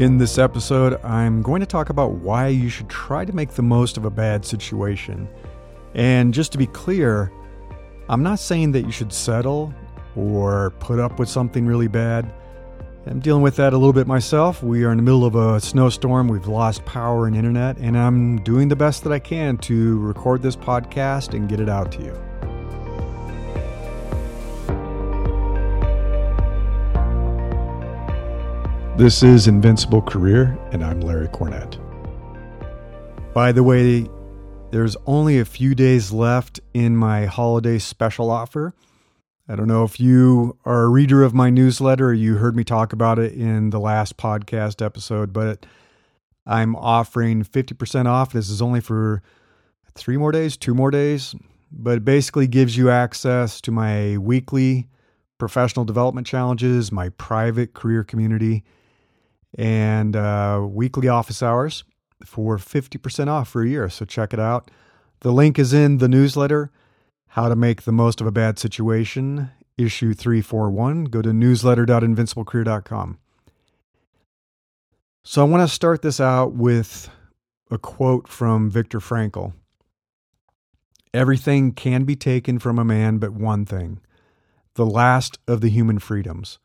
In this episode, I'm going to talk about why you should try to make the most of a bad situation. And just to be clear, I'm not saying that you should settle or put up with something really bad. I'm dealing with that a little bit myself. We are in the middle of a snowstorm. We've lost power and internet, and I'm doing the best that I can to record this podcast and get it out to you. This is Invincible Career, and I'm Larry Cornett. By the way, there's only a few days left in my holiday special offer. I don't know if you are a reader of my newsletter or you heard me talk about it in the last podcast episode, but I'm offering 50% off. This is only for three more days, two more days, but it basically gives you access to my weekly professional development challenges, my private career community and uh, weekly office hours for 50% off for a year. So check it out. The link is in the newsletter, How to Make the Most of a Bad Situation, issue 341. Go to newsletter.invinciblecareer.com. So I want to start this out with a quote from Viktor Frankl. Everything can be taken from a man but one thing, the last of the human freedoms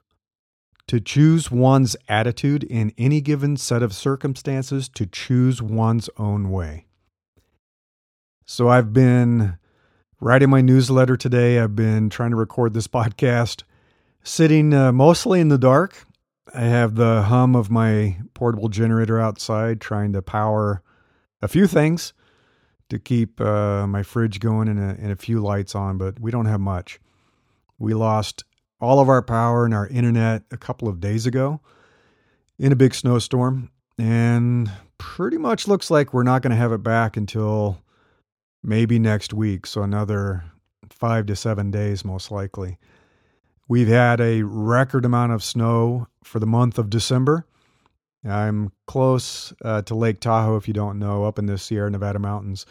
to choose one's attitude in any given set of circumstances, to choose one's own way. So I've been writing my newsletter today. I've been trying to record this podcast, sitting uh, mostly in the dark. I have the hum of my portable generator outside, trying to power a few things to keep uh, my fridge going and a, and a few lights on, but we don't have much. We lost all of our power and our internet a couple of days ago in a big snowstorm. And pretty much looks like we're not going to have it back until maybe next week. So another five to seven days, most likely. We've had a record amount of snow for the month of December. I'm close uh, to Lake Tahoe, if you don't know, up in the Sierra Nevada mountains.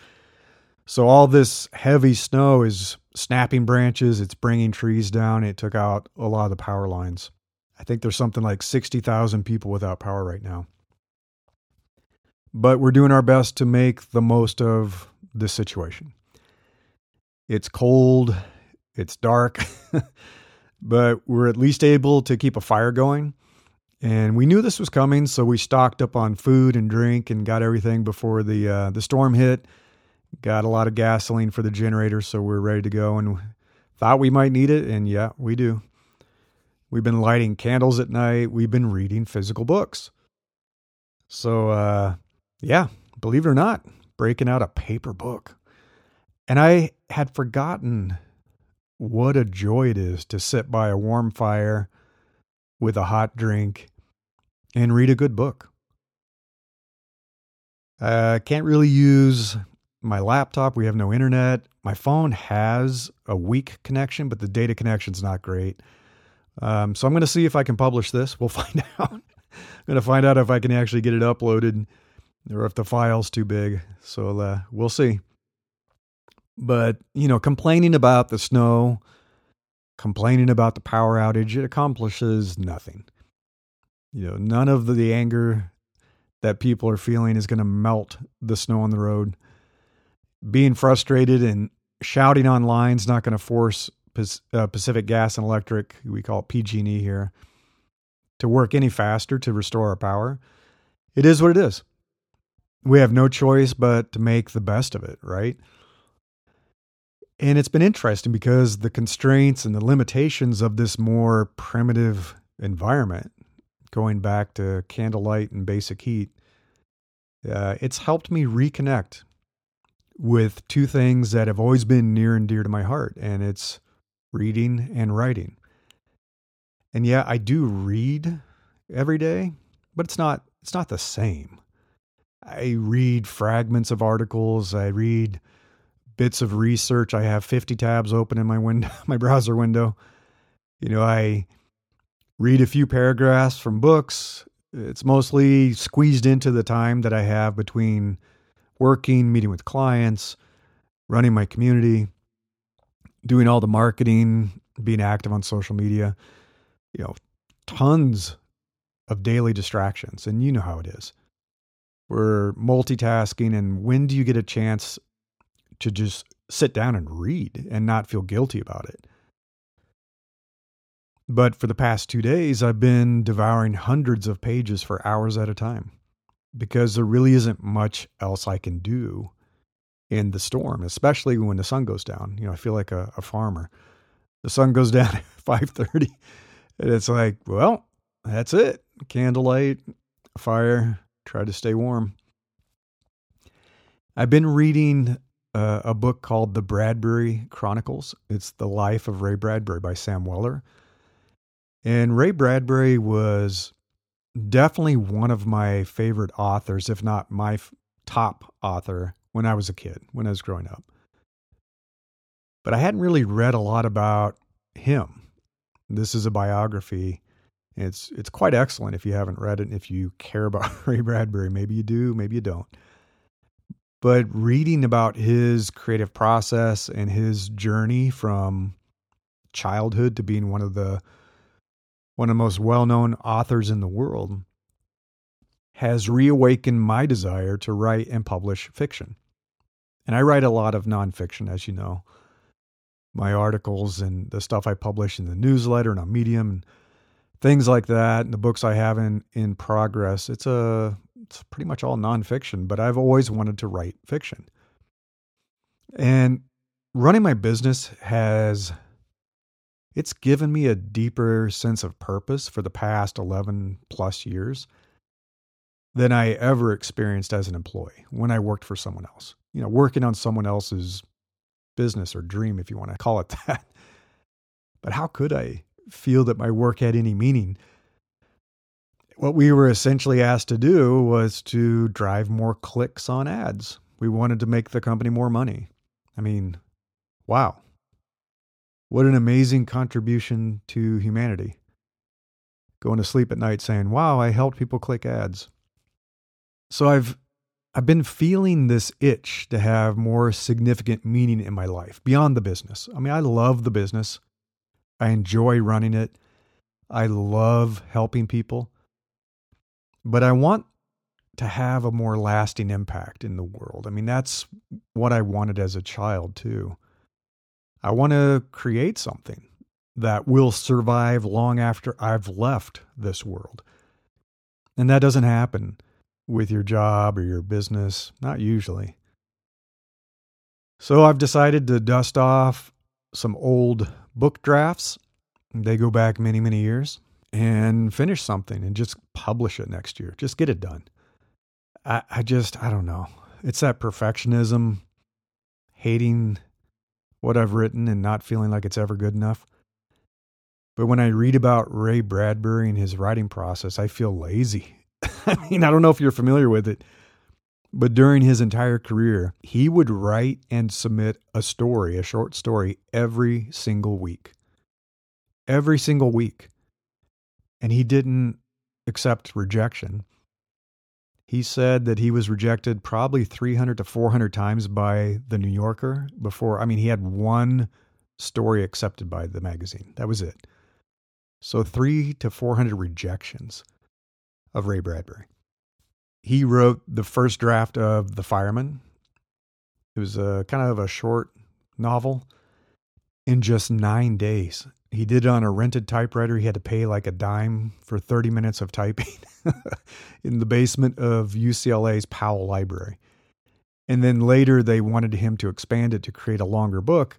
So all this heavy snow is snapping branches, it's bringing trees down. It took out a lot of the power lines. I think there's something like 60,000 people without power right now. But we're doing our best to make the most of this situation. It's cold, it's dark, but we're at least able to keep a fire going. And we knew this was coming, so we stocked up on food and drink and got everything before the uh, the storm hit Got a lot of gasoline for the generator, so we're ready to go and thought we might need it. And yeah, we do. We've been lighting candles at night. We've been reading physical books. So, uh, yeah, believe it or not, breaking out a paper book. And I had forgotten what a joy it is to sit by a warm fire with a hot drink and read a good book. I uh, can't really use my laptop, we have no internet. My phone has a weak connection, but the data connection's not great. Um, so I'm going to see if I can publish this. We'll find out. I'm going to find out if I can actually get it uploaded or if the file's too big. So uh, we'll see. But, you know, complaining about the snow, complaining about the power outage, it accomplishes nothing. You know, none of the anger that people are feeling is going to melt the snow on the road being frustrated and shouting online is not going to force uh, Pacific Gas and Electric, we call it PG&E here, to work any faster to restore our power. It is what it is. We have no choice but to make the best of it, right? And it's been interesting because the constraints and the limitations of this more primitive environment, going back to candlelight and basic heat, uh, it's helped me reconnect with two things that have always been near and dear to my heart, and it's reading and writing. And yeah, I do read every day, but it's not it's not the same. I read fragments of articles, I read bits of research. I have 50 tabs open in my window, my browser window. You know, I read a few paragraphs from books. It's mostly squeezed into the time that I have between working, meeting with clients, running my community, doing all the marketing, being active on social media. You know, tons of daily distractions. And you know how it is. We're multitasking, and when do you get a chance to just sit down and read and not feel guilty about it? But for the past two days, I've been devouring hundreds of pages for hours at a time because there really isn't much else I can do in the storm, especially when the sun goes down. You know, I feel like a, a farmer. The sun goes down at 5:30 and it's like, well, that's it. Candlelight, fire, try to stay warm. I've been reading uh, a book called The Bradbury Chronicles. It's The Life of Ray Bradbury by Sam Weller. And Ray Bradbury was definitely one of my favorite authors, if not my f- top author when I was a kid, when I was growing up. But I hadn't really read a lot about him. This is a biography. It's it's quite excellent if you haven't read it. and If you care about Ray Bradbury, maybe you do, maybe you don't. But reading about his creative process and his journey from childhood to being one of the one of the most well-known authors in the world has reawakened my desire to write and publish fiction. And I write a lot of nonfiction, as you know my articles and the stuff I publish in the newsletter and on Medium and things like that, and the books I have in in progress. It's a it's pretty much all nonfiction, but I've always wanted to write fiction. And running my business has it's given me a deeper sense of purpose for the past 11 plus years than I ever experienced as an employee when I worked for someone else. You know, working on someone else's business or dream, if you want to call it that. But how could I feel that my work had any meaning? What we were essentially asked to do was to drive more clicks on ads. We wanted to make the company more money. I mean, wow. What an amazing contribution to humanity. Going to sleep at night saying, wow, I helped people click ads. So I've I've been feeling this itch to have more significant meaning in my life beyond the business. I mean, I love the business. I enjoy running it. I love helping people. But I want to have a more lasting impact in the world. I mean, that's what I wanted as a child, too. I want to create something that will survive long after I've left this world. And that doesn't happen with your job or your business, not usually. So I've decided to dust off some old book drafts. They go back many, many years and finish something and just publish it next year. Just get it done. I, I just, I don't know. It's that perfectionism, hating what I've written and not feeling like it's ever good enough. But when I read about Ray Bradbury and his writing process, I feel lazy I mean, I don't know if you're familiar with it, but during his entire career, he would write and submit a story, a short story, every single week. Every single week. And he didn't accept rejection. He said that he was rejected probably 300 to 400 times by the New Yorker before. I mean, he had one story accepted by the magazine. That was it. So, three to 400 rejections of Ray Bradbury. He wrote the first draft of The Fireman. It was a kind of a short novel in just nine days. He did it on a rented typewriter. He had to pay like a dime for 30 minutes of typing in the basement of UCLA's Powell Library. And then later they wanted him to expand it to create a longer book.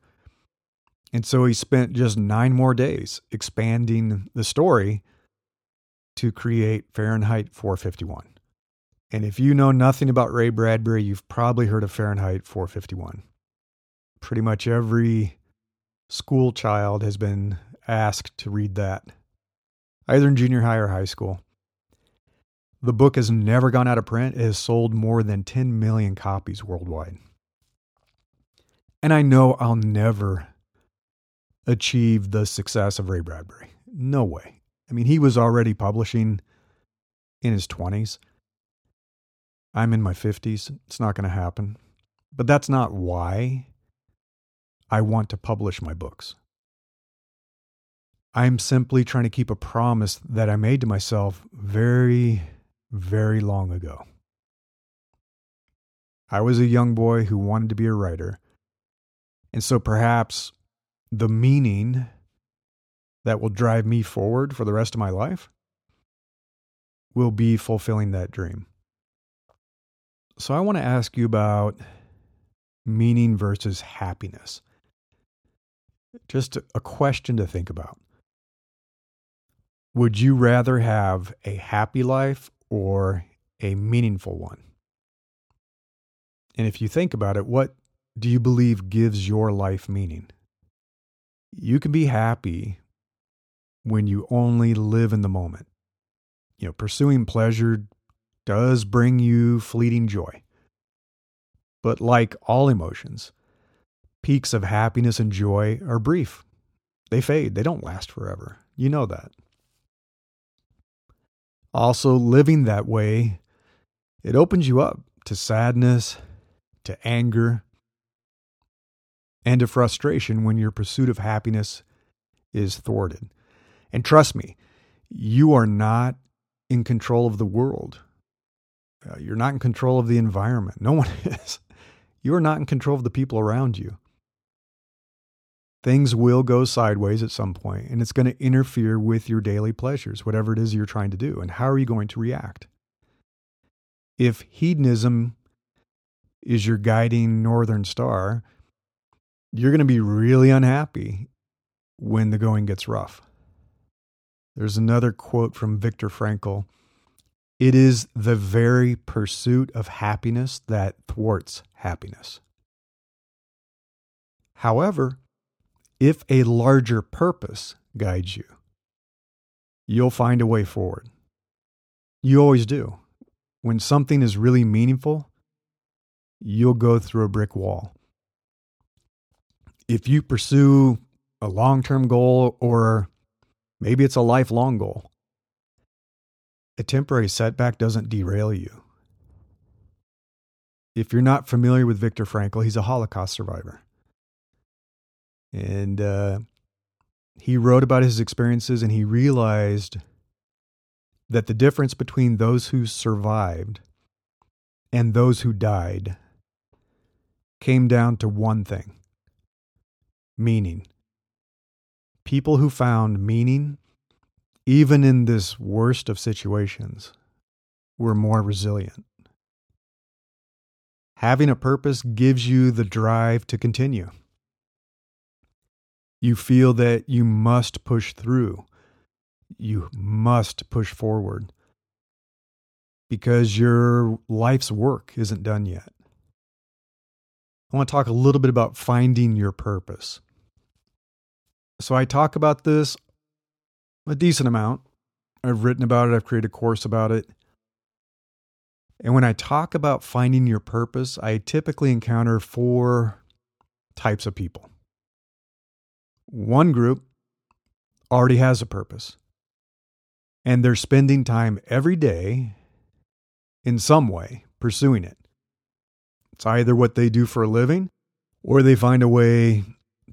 And so he spent just nine more days expanding the story to create Fahrenheit 451. And if you know nothing about Ray Bradbury, you've probably heard of Fahrenheit 451. Pretty much every school child has been asked to read that, either in junior high or high school. The book has never gone out of print. It has sold more than 10 million copies worldwide. And I know I'll never achieve the success of Ray Bradbury. No way. I mean, he was already publishing in his 20s. I'm in my 50s. It's not going to happen. But that's not why I want to publish my books. I'm simply trying to keep a promise that I made to myself very, very long ago. I was a young boy who wanted to be a writer. And so perhaps the meaning that will drive me forward for the rest of my life will be fulfilling that dream. So I want to ask you about meaning versus happiness. Just a question to think about. Would you rather have a happy life or a meaningful one? And if you think about it, what do you believe gives your life meaning? You can be happy when you only live in the moment. You know, pursuing pleasure does bring you fleeting joy. But like all emotions, peaks of happiness and joy are brief. They fade, they don't last forever. You know that. Also, living that way, it opens you up to sadness, to anger, and to frustration when your pursuit of happiness is thwarted. And trust me, you are not in control of the world. Uh, you're not in control of the environment. No one is. You are not in control of the people around you. Things will go sideways at some point, and it's going to interfere with your daily pleasures, whatever it is you're trying to do. And how are you going to react? If hedonism is your guiding northern star, you're going to be really unhappy when the going gets rough. There's another quote from Viktor Frankl it is the very pursuit of happiness that thwarts happiness. However, if a larger purpose guides you, you'll find a way forward. You always do. When something is really meaningful, you'll go through a brick wall. If you pursue a long term goal, or maybe it's a lifelong goal, a temporary setback doesn't derail you. If you're not familiar with Viktor Frankl, he's a Holocaust survivor. And uh, he wrote about his experiences and he realized that the difference between those who survived and those who died came down to one thing meaning. People who found meaning even in this worst of situations, we're more resilient. Having a purpose gives you the drive to continue. You feel that you must push through. You must push forward because your life's work isn't done yet. I want to talk a little bit about finding your purpose. So, I talk about this a decent amount. I've written about it, I've created a course about it. And when I talk about finding your purpose, I typically encounter four types of people. One group already has a purpose, and they're spending time every day in some way pursuing it. It's either what they do for a living or they find a way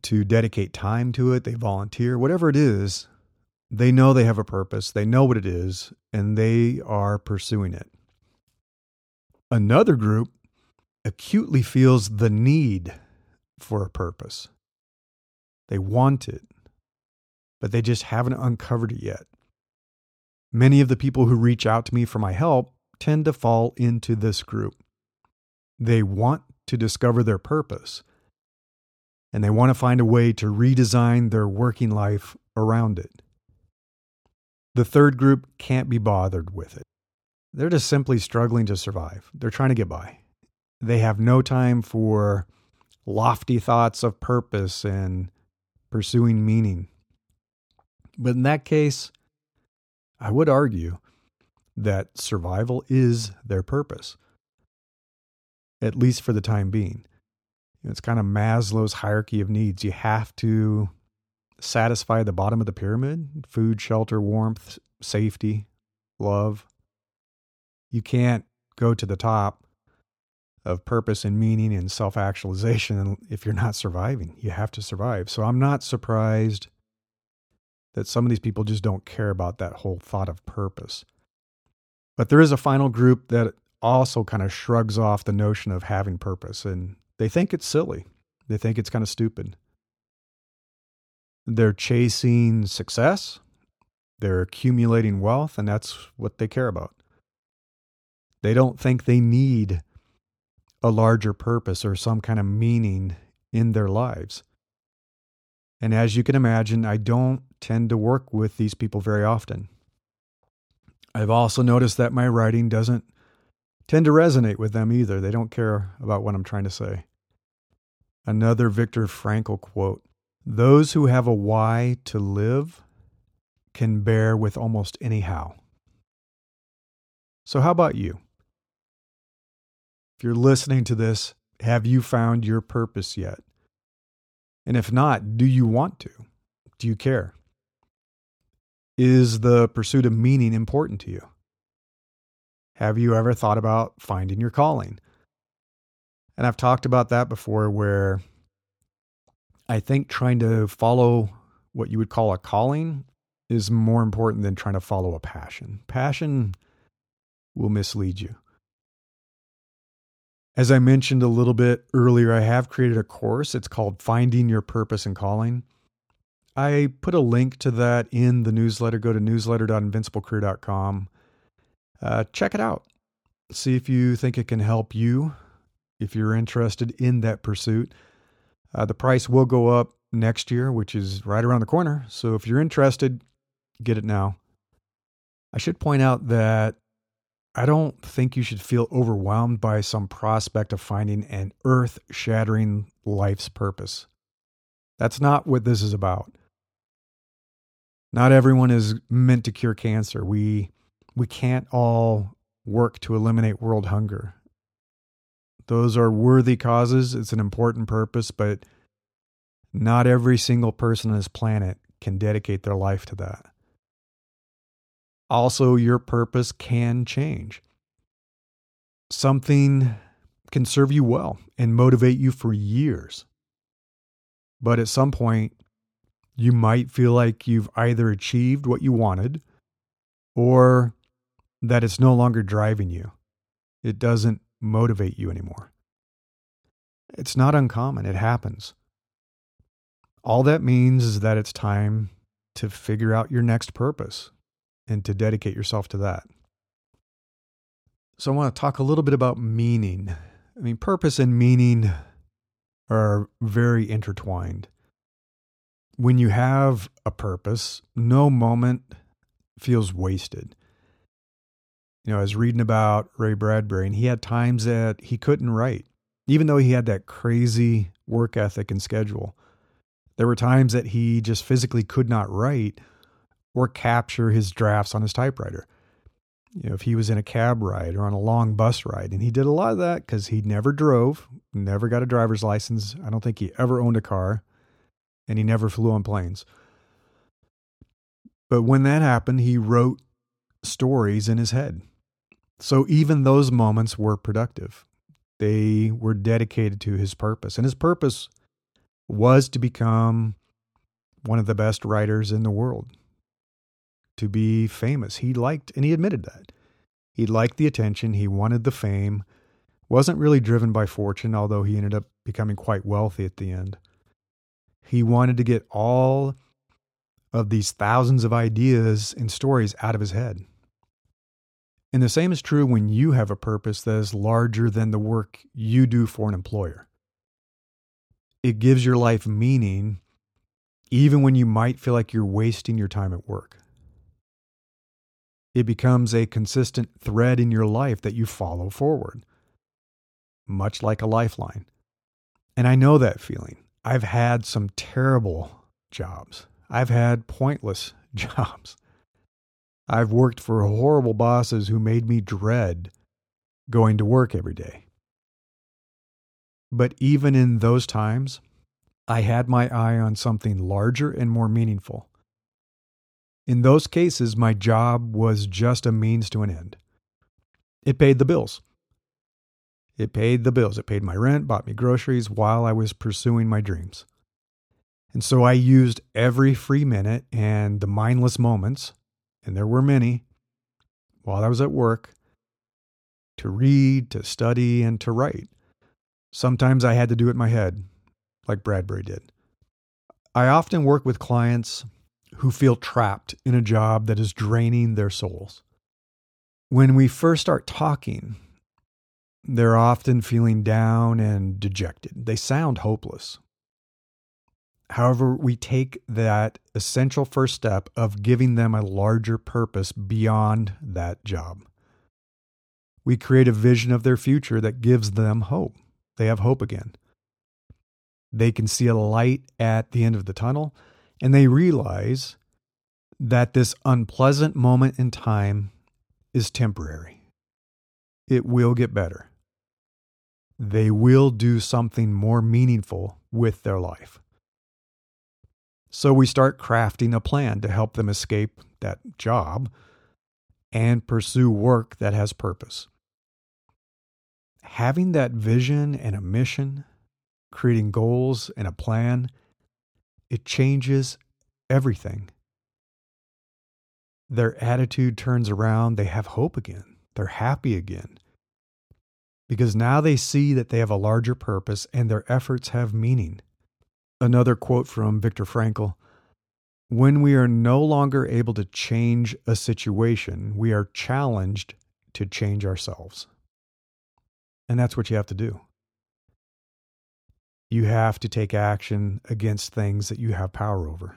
to dedicate time to it, they volunteer, whatever it is, they know they have a purpose, they know what it is, and they are pursuing it. Another group acutely feels the need for a purpose. They want it, but they just haven't uncovered it yet. Many of the people who reach out to me for my help tend to fall into this group. They want to discover their purpose, and they want to find a way to redesign their working life around it. The third group can't be bothered with it. They're just simply struggling to survive. They're trying to get by. They have no time for lofty thoughts of purpose and pursuing meaning. But in that case, I would argue that survival is their purpose, at least for the time being. It's kind of Maslow's hierarchy of needs. You have to satisfy the bottom of the pyramid food, shelter, warmth, safety, love. You can't go to the top of purpose and meaning and self actualization if you're not surviving. You have to survive. So I'm not surprised that some of these people just don't care about that whole thought of purpose. But there is a final group that also kind of shrugs off the notion of having purpose and they think it's silly. They think it's kind of stupid. They're chasing success, they're accumulating wealth, and that's what they care about. They don't think they need a larger purpose or some kind of meaning in their lives. And as you can imagine, I don't tend to work with these people very often. I've also noticed that my writing doesn't tend to resonate with them either. They don't care about what I'm trying to say. Another Viktor Frankl quote Those who have a why to live can bear with almost any how. So, how about you? If you're listening to this, have you found your purpose yet? And if not, do you want to? Do you care? Is the pursuit of meaning important to you? Have you ever thought about finding your calling? And I've talked about that before where I think trying to follow what you would call a calling is more important than trying to follow a passion. Passion will mislead you. As I mentioned a little bit earlier, I have created a course. It's called Finding Your Purpose and Calling. I put a link to that in the newsletter. Go to newsletter.invinciblecareer.com. Uh, check it out. See if you think it can help you if you're interested in that pursuit. Uh, the price will go up next year, which is right around the corner. So if you're interested, get it now. I should point out that I don't think you should feel overwhelmed by some prospect of finding an earth shattering life's purpose. That's not what this is about. Not everyone is meant to cure cancer. We, we can't all work to eliminate world hunger. Those are worthy causes. It's an important purpose, but not every single person on this planet can dedicate their life to that. Also, your purpose can change. Something can serve you well and motivate you for years. But at some point, you might feel like you've either achieved what you wanted or that it's no longer driving you. It doesn't motivate you anymore. It's not uncommon, it happens. All that means is that it's time to figure out your next purpose and to dedicate yourself to that. So, I want to talk a little bit about meaning. I mean, purpose and meaning are very intertwined. When you have a purpose, no moment feels wasted. You know, I was reading about Ray Bradbury, and he had times that he couldn't write, even though he had that crazy work ethic and schedule. There were times that he just physically could not write or capture his drafts on his typewriter. You know, if he was in a cab ride or on a long bus ride, and he did a lot of that because he never drove, never got a driver's license. I don't think he ever owned a car, and he never flew on planes. But when that happened, he wrote stories in his head. So even those moments were productive. They were dedicated to his purpose. And his purpose was to become one of the best writers in the world to be famous. He liked, and he admitted that. He liked the attention, he wanted the fame, wasn't really driven by fortune, although he ended up becoming quite wealthy at the end. He wanted to get all of these thousands of ideas and stories out of his head. And the same is true when you have a purpose that is larger than the work you do for an employer. It gives your life meaning even when you might feel like you're wasting your time at work. It becomes a consistent thread in your life that you follow forward, much like a lifeline. And I know that feeling. I've had some terrible jobs, I've had pointless jobs. I've worked for horrible bosses who made me dread going to work every day. But even in those times, I had my eye on something larger and more meaningful. In those cases, my job was just a means to an end. It paid the bills. It paid the bills. It paid my rent, bought me groceries while I was pursuing my dreams. And so I used every free minute and the mindless moments, and there were many, while I was at work to read, to study, and to write. Sometimes I had to do it in my head, like Bradbury did. I often work with clients who feel trapped in a job that is draining their souls. When we first start talking, they're often feeling down and dejected. They sound hopeless. However, we take that essential first step of giving them a larger purpose beyond that job. We create a vision of their future that gives them hope. They have hope again. They can see a light at the end of the tunnel, and they realize that this unpleasant moment in time is temporary. It will get better. They will do something more meaningful with their life. So we start crafting a plan to help them escape that job and pursue work that has purpose. Having that vision and a mission, creating goals and a plan, it changes everything their attitude turns around. They have hope again. They're happy again. Because now they see that they have a larger purpose and their efforts have meaning. Another quote from Viktor Frankl When we are no longer able to change a situation, we are challenged to change ourselves. And that's what you have to do. You have to take action against things that you have power over.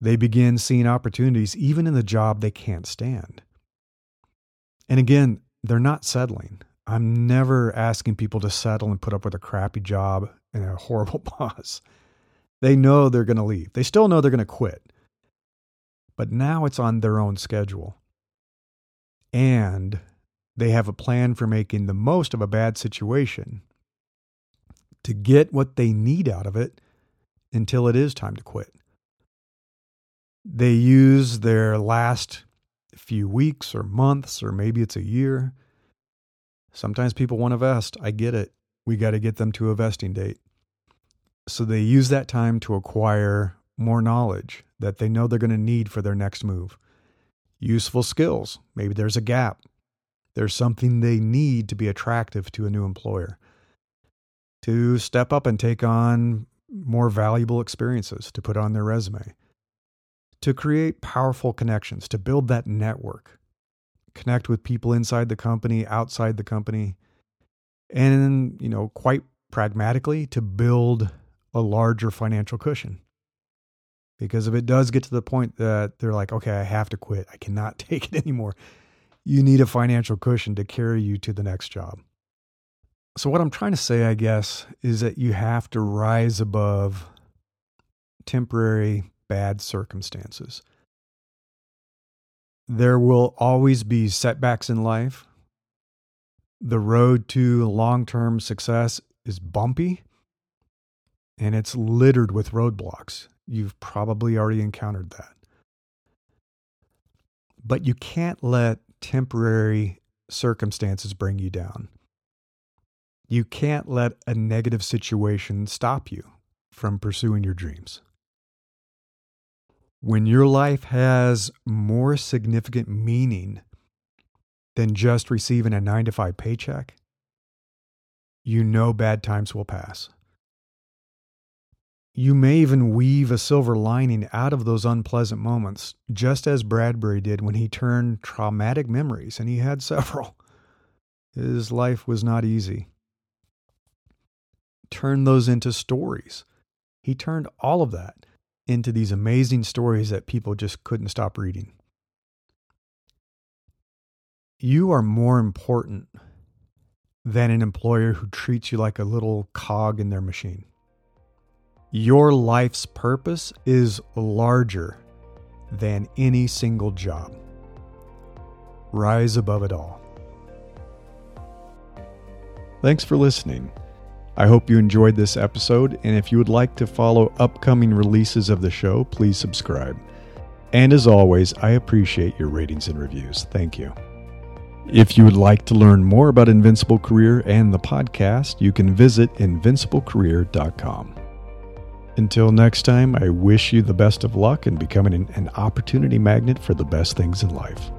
They begin seeing opportunities even in the job they can't stand. And again, they're not settling. I'm never asking people to settle and put up with a crappy job and a horrible boss. They know they're going to leave. They still know they're going to quit. But now it's on their own schedule. And they have a plan for making the most of a bad situation to get what they need out of it until it is time to quit they use their last few weeks or months, or maybe it's a year. Sometimes people want to vest. I get it. We got to get them to a vesting date. So they use that time to acquire more knowledge that they know they're going to need for their next move. Useful skills. Maybe there's a gap. There's something they need to be attractive to a new employer. To step up and take on more valuable experiences to put on their resume to create powerful connections, to build that network, connect with people inside the company, outside the company, and, you know, quite pragmatically, to build a larger financial cushion. Because if it does get to the point that they're like, okay, I have to quit, I cannot take it anymore, you need a financial cushion to carry you to the next job. So, what I'm trying to say, I guess, is that you have to rise above temporary bad circumstances. There will always be setbacks in life. The road to long term success is bumpy and it's littered with roadblocks. You've probably already encountered that. But you can't let temporary circumstances bring you down. You can't let a negative situation stop you from pursuing your dreams. When your life has more significant meaning than just receiving a nine to five paycheck, you know bad times will pass. You may even weave a silver lining out of those unpleasant moments, just as Bradbury did when he turned traumatic memories, and he had several. His life was not easy. Turn those into stories. He turned all of that into these amazing stories that people just couldn't stop reading. You are more important than an employer who treats you like a little cog in their machine. Your life's purpose is larger than any single job. Rise above it all. Thanks for listening. I hope you enjoyed this episode, and if you would like to follow upcoming releases of the show, please subscribe. And as always, I appreciate your ratings and reviews. Thank you. If you would like to learn more about Invincible Career and the podcast, you can visit invinciblecareer.com. Until next time, I wish you the best of luck in becoming an, opportunity magnet for the best things in life.